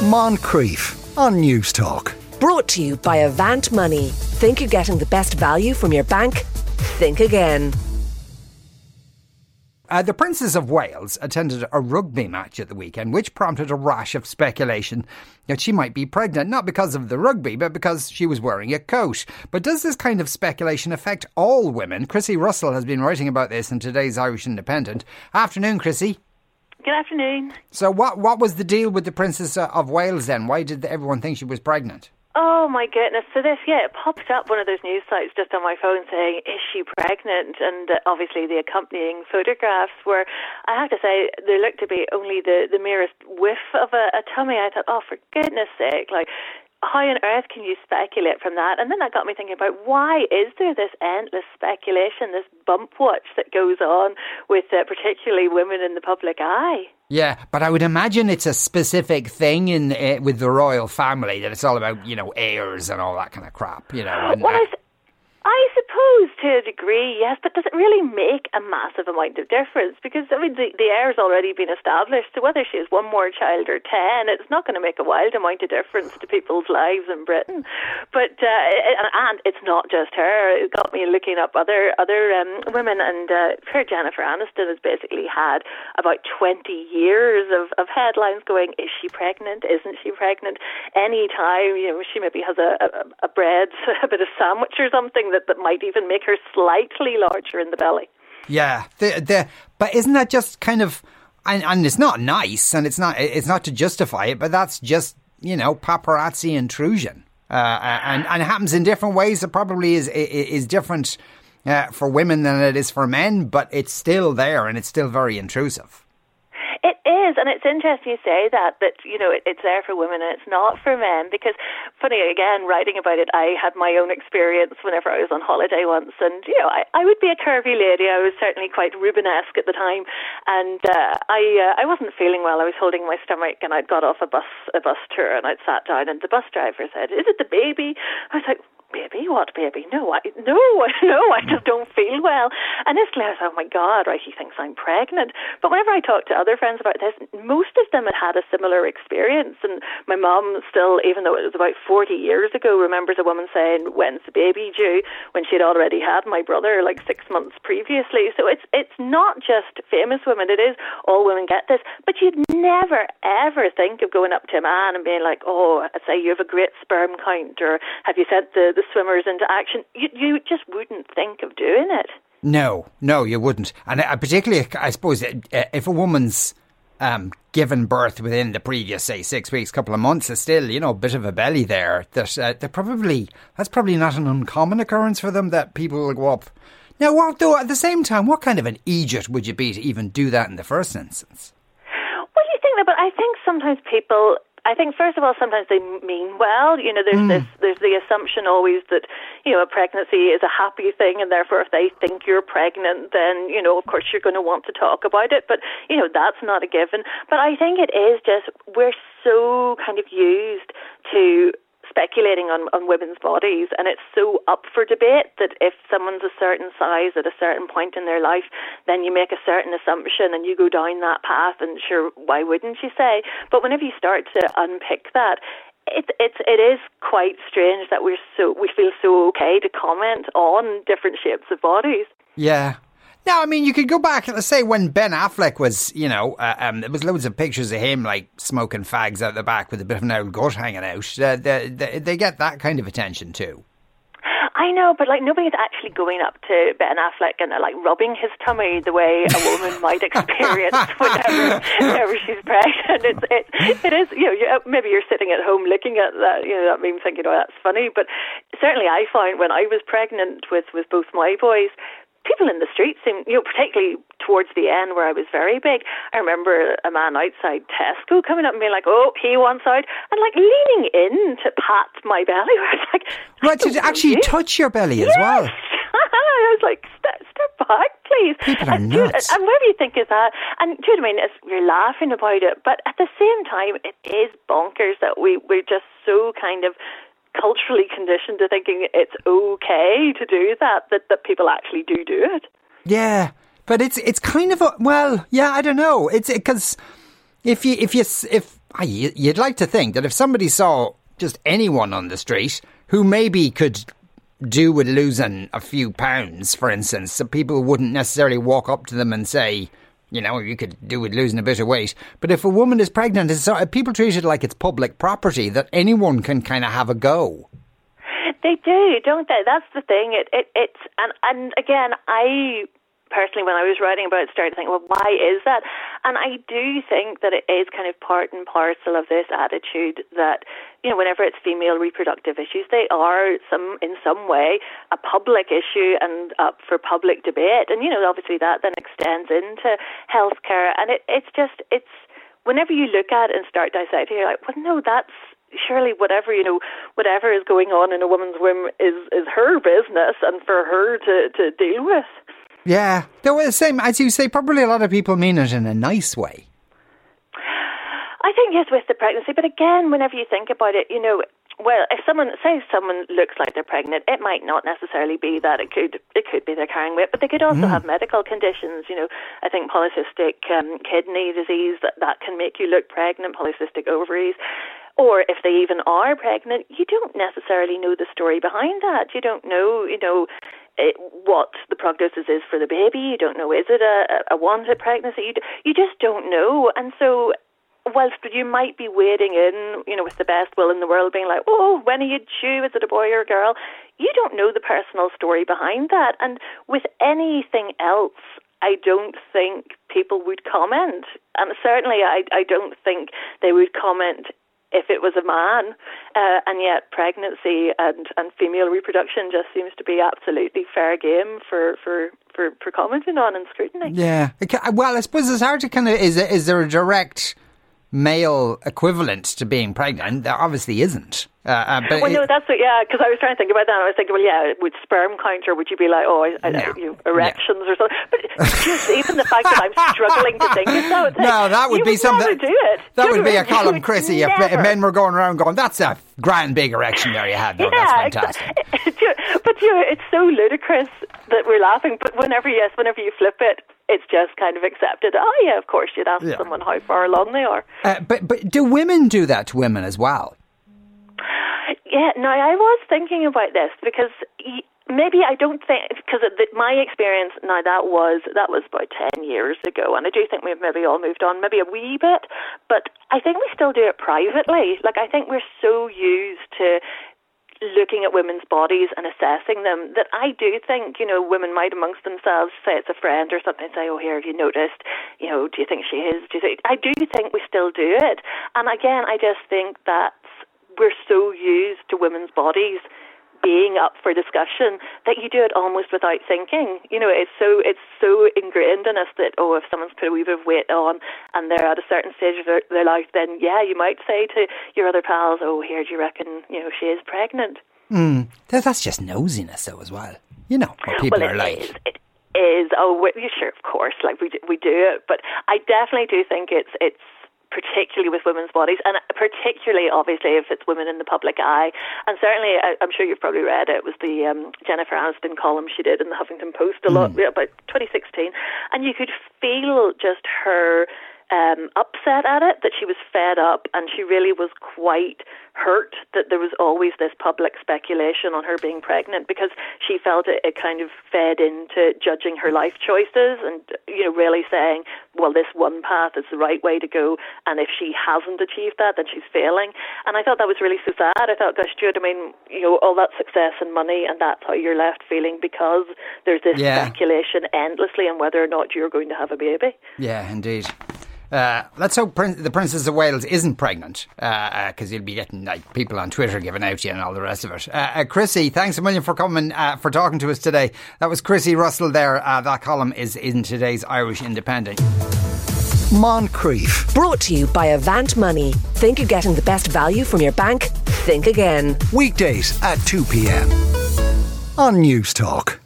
Moncrieff on Newstalk. Brought to you by Avant Money. Think you're getting the best value from your bank? Think again. Uh, the Princess of Wales attended a rugby match at the weekend, which prompted a rash of speculation that she might be pregnant, not because of the rugby, but because she was wearing a coat. But does this kind of speculation affect all women? Chrissie Russell has been writing about this in today's Irish Independent. Afternoon, Chrissie. Good afternoon. So, what what was the deal with the Princess of Wales then? Why did everyone think she was pregnant? Oh my goodness! So this, yeah, it popped up one of those news sites just on my phone saying, "Is she pregnant?" And uh, obviously the accompanying photographs were, I have to say, they looked to be only the the merest whiff of a, a tummy. I thought, oh, for goodness sake, like how on earth can you speculate from that? And then that got me thinking about why is there this endless speculation, this bump watch that goes on with uh, particularly women in the public eye? Yeah, but I would imagine it's a specific thing in uh, with the royal family that it's all about you know heirs and all that kind of crap. You know. And, well, uh, I suppose to a degree, yes, but does it really make a massive amount of difference? Because I mean, the, the heir's already been established, so whether she has one more child or ten, it's not going to make a wild amount of difference to people's lives in Britain. But uh, and it's not just her. It got me looking up other other um, women, and uh, Jennifer Aniston has basically had about twenty years of, of headlines going: Is she pregnant? Isn't she pregnant? Any time you know she maybe has a, a, a bread, a bit of sandwich or something that, that might even make her slightly larger in the belly. Yeah, the, the, but isn't that just kind of, and, and it's not nice, and it's not it's not to justify it, but that's just you know paparazzi intrusion, uh, and and it happens in different ways. It probably is is different uh, for women than it is for men, but it's still there, and it's still very intrusive. Is, and it's interesting you say that, that, you know, it, it's there for women and it's not for men, because, funny, again, writing about it, I had my own experience whenever I was on holiday once, and, you know, I, I would be a curvy lady, I was certainly quite Rubenesque at the time, and uh, I uh, I wasn't feeling well, I was holding my stomach, and I'd got off a bus, a bus tour, and I'd sat down, and the bus driver said, is it the baby? I was like, baby, what baby? No, I no, no, I just don't feel well. And I was, oh my God, right? He thinks I'm pregnant. But whenever I talk to other friends about this, most of them had had a similar experience. And my mum still, even though it was about 40 years ago, remembers a woman saying, "When's the baby due?" When she'd already had my brother like six months previously. So it's it's not just famous women. It is all women get this. But you'd never ever think of going up to a man and being like, "Oh, I say you have a great sperm count," or "Have you sent the the swimmers into action?" You you just wouldn't think of doing it. No, no, you wouldn't. And uh, particularly, I suppose, uh, if a woman's um, given birth within the previous, say, six weeks, couple of months, is still, you know, a bit of a belly there. That uh, they're probably that's probably not an uncommon occurrence for them that people will go up. Now, what though? At the same time, what kind of an idiot would you be to even do that in the first instance? What do you think? But I think sometimes people I think first of all, sometimes they mean well. You know, there's mm. this, there's the assumption always that you know a pregnancy is a happy thing, and therefore, if they think you're pregnant, then you know, of course, you're going to want to talk about it. But you know, that's not a given. But I think it is just we're so kind of used to speculating on, on women's bodies, and it's so up for debate that if someone's a certain size at a certain point in their life, then you make a certain assumption and you go down that path, and sure, why wouldn't you say? But whenever you start to unpick that, it, it is quite strange that we're so we feel so okay to comment on different shapes of bodies. Yeah, now, I mean, you could go back, and let's say when Ben Affleck was, you know, uh, um, there was loads of pictures of him like smoking fags out the back with a bit of an old gut hanging out. Uh, they, they, they get that kind of attention too. I know, but like nobody's actually going up to Ben Affleck and like rubbing his tummy the way a woman might experience whenever, whenever she's pregnant. It's it, it is you know you, maybe you're sitting at home looking at that you know that meme thinking oh that's funny, but certainly I found when I was pregnant with with both my boys people in the street seem, you know, particularly towards the end where I was very big. I remember a man outside Tesco coming up and being like, "Oh, he wants out," and like leaning in to pat my belly. I was like, "Right, did actually you? touch your belly as well?" I was like, step, step back, please. People are and, nuts. and where do you think is that? And do you know what I mean? It's, we're laughing about it, but at the same time, it is bonkers that we we're just so kind of culturally conditioned to thinking it's okay to do that, that, that people actually do do it. Yeah, but it's it's kind of a well, yeah, I don't know. It's because if you if you if you- you'd like to think that if somebody saw just anyone on the street who maybe could do with losing a few pounds, for instance, so people wouldn't necessarily walk up to them and say, you know, you could do with losing a bit of weight. But if a woman is pregnant, people treat it like it's public property that anyone can kind of have a go. They do, don't they? That's the thing. It, it it's and and again, I personally, when I was writing about it, started thinking, well, why is that? And I do think that it is kind of part and parcel of this attitude that you know, whenever it's female reproductive issues, they are some in some way a public issue and up for public debate. And you know, obviously that then extends into healthcare, and it, it's just it's whenever you look at it and start dissecting, you're like, well, no, that's surely whatever you know whatever is going on in a woman's womb is is her business and for her to to deal with Yeah, they were the same as you say. Probably a lot of people mean it in a nice way. I think yes with the pregnancy but again whenever you think about it you know well if someone say someone looks like they're pregnant it might not necessarily be that it could it could be they're carrying weight but they could also have medical conditions you know I think polycystic um, kidney disease that that can make you look pregnant polycystic ovaries or if they even are pregnant, you don't necessarily know the story behind that. You don't know, you know, it, what the prognosis is for the baby. You don't know is it a, a wanted pregnancy. You, you just don't know, and so. Whilst you might be wading in, you know, with the best will in the world, being like, "Oh, when are you due? Is it a boy or a girl?" You don't know the personal story behind that, and with anything else, I don't think people would comment, and certainly I, I don't think they would comment if it was a man, uh, and yet pregnancy and, and female reproduction just seems to be absolutely fair game for, for, for, for commenting on and scrutiny. Yeah. Well, I suppose it's hard to kind of is is there a direct male equivalent to being pregnant? There obviously isn't. Uh, uh, but Well, it- no, that's what, yeah, because I was trying to think about that. I was thinking, well, yeah, with sperm counter, would you be like, oh, I, I, No. you, erections or something? But just even the fact that I'm struggling to think of that, no, that would be something. Never do it. That would be a column, Chrissie. If, men were going around going, "That's a grand big erection there you had." No, yeah, that's fantastic. exactly. but you know, it's so ludicrous that we're laughing. But whenever yes, whenever you flip it, it's just kind of accepted. Oh yeah, of course you'd ask Yeah. someone how far along they are. Uh, but but do women do that to women as well? Yeah, Now I was thinking about this because y- maybe I don't think because my experience now that was that was about ten years ago, and I do think we've maybe all moved on, maybe a wee bit, but I think we still do it privately. Like I think we're so used to looking at women's bodies and assessing them that I do think, you know, women might amongst themselves say it's a friend or something, say, oh, here, have you noticed? You know, do you think she is? Do you think? I do think we still do it. And again, I just think that we're so used to women's bodies being up for discussion that you do it almost without thinking. You know, it's so it's so ingrained in us that oh, if someone's put a wee bit of weight on and they're at a certain stage of their, their life, then yeah, you might say to your other pals, oh, here, do you reckon you know she is pregnant? Hmm. That- That's just nosiness, though, as well. You know what people well, are like. is. It is. Oh, sure, of course. Like we do, we do it, but I definitely do think it's it's particularly with women's bodies, and particularly obviously if it's women in the public eye. And certainly, I, I'm sure you've probably read it. It was the um, Jennifer Aniston column she did in the Huffington Post a lot yeah, about 2016, and you could feel just her. Um, upset at it, that she was fed up, and she really was quite hurt that there was always this public speculation on her being pregnant because she felt it, it kind of fed into judging her life choices and you know really saying well this one path is the right way to go and if she hasn't achieved that then she's failing and I thought that was really so sad I thought gosh Jude I mean you know all that success and money and that's how you're left feeling because there's this Yeah. speculation endlessly on whether or not you're going to have a baby Yeah, indeed. Uh, let's hope Prin- the Princess of Wales isn't pregnant, because you'll be getting like people on Twitter giving out to you and all the rest of it. Uh, uh, Chrissie, thanks a million for coming, uh, for talking to us today. That was Chrissie Russell there. Uh, that column is in today's Irish Independent. Moncrieff. Brought to you by Avant Money. Think you're getting the best value from your bank? Think again. Weekdays at 2 p.m. on Newstalk.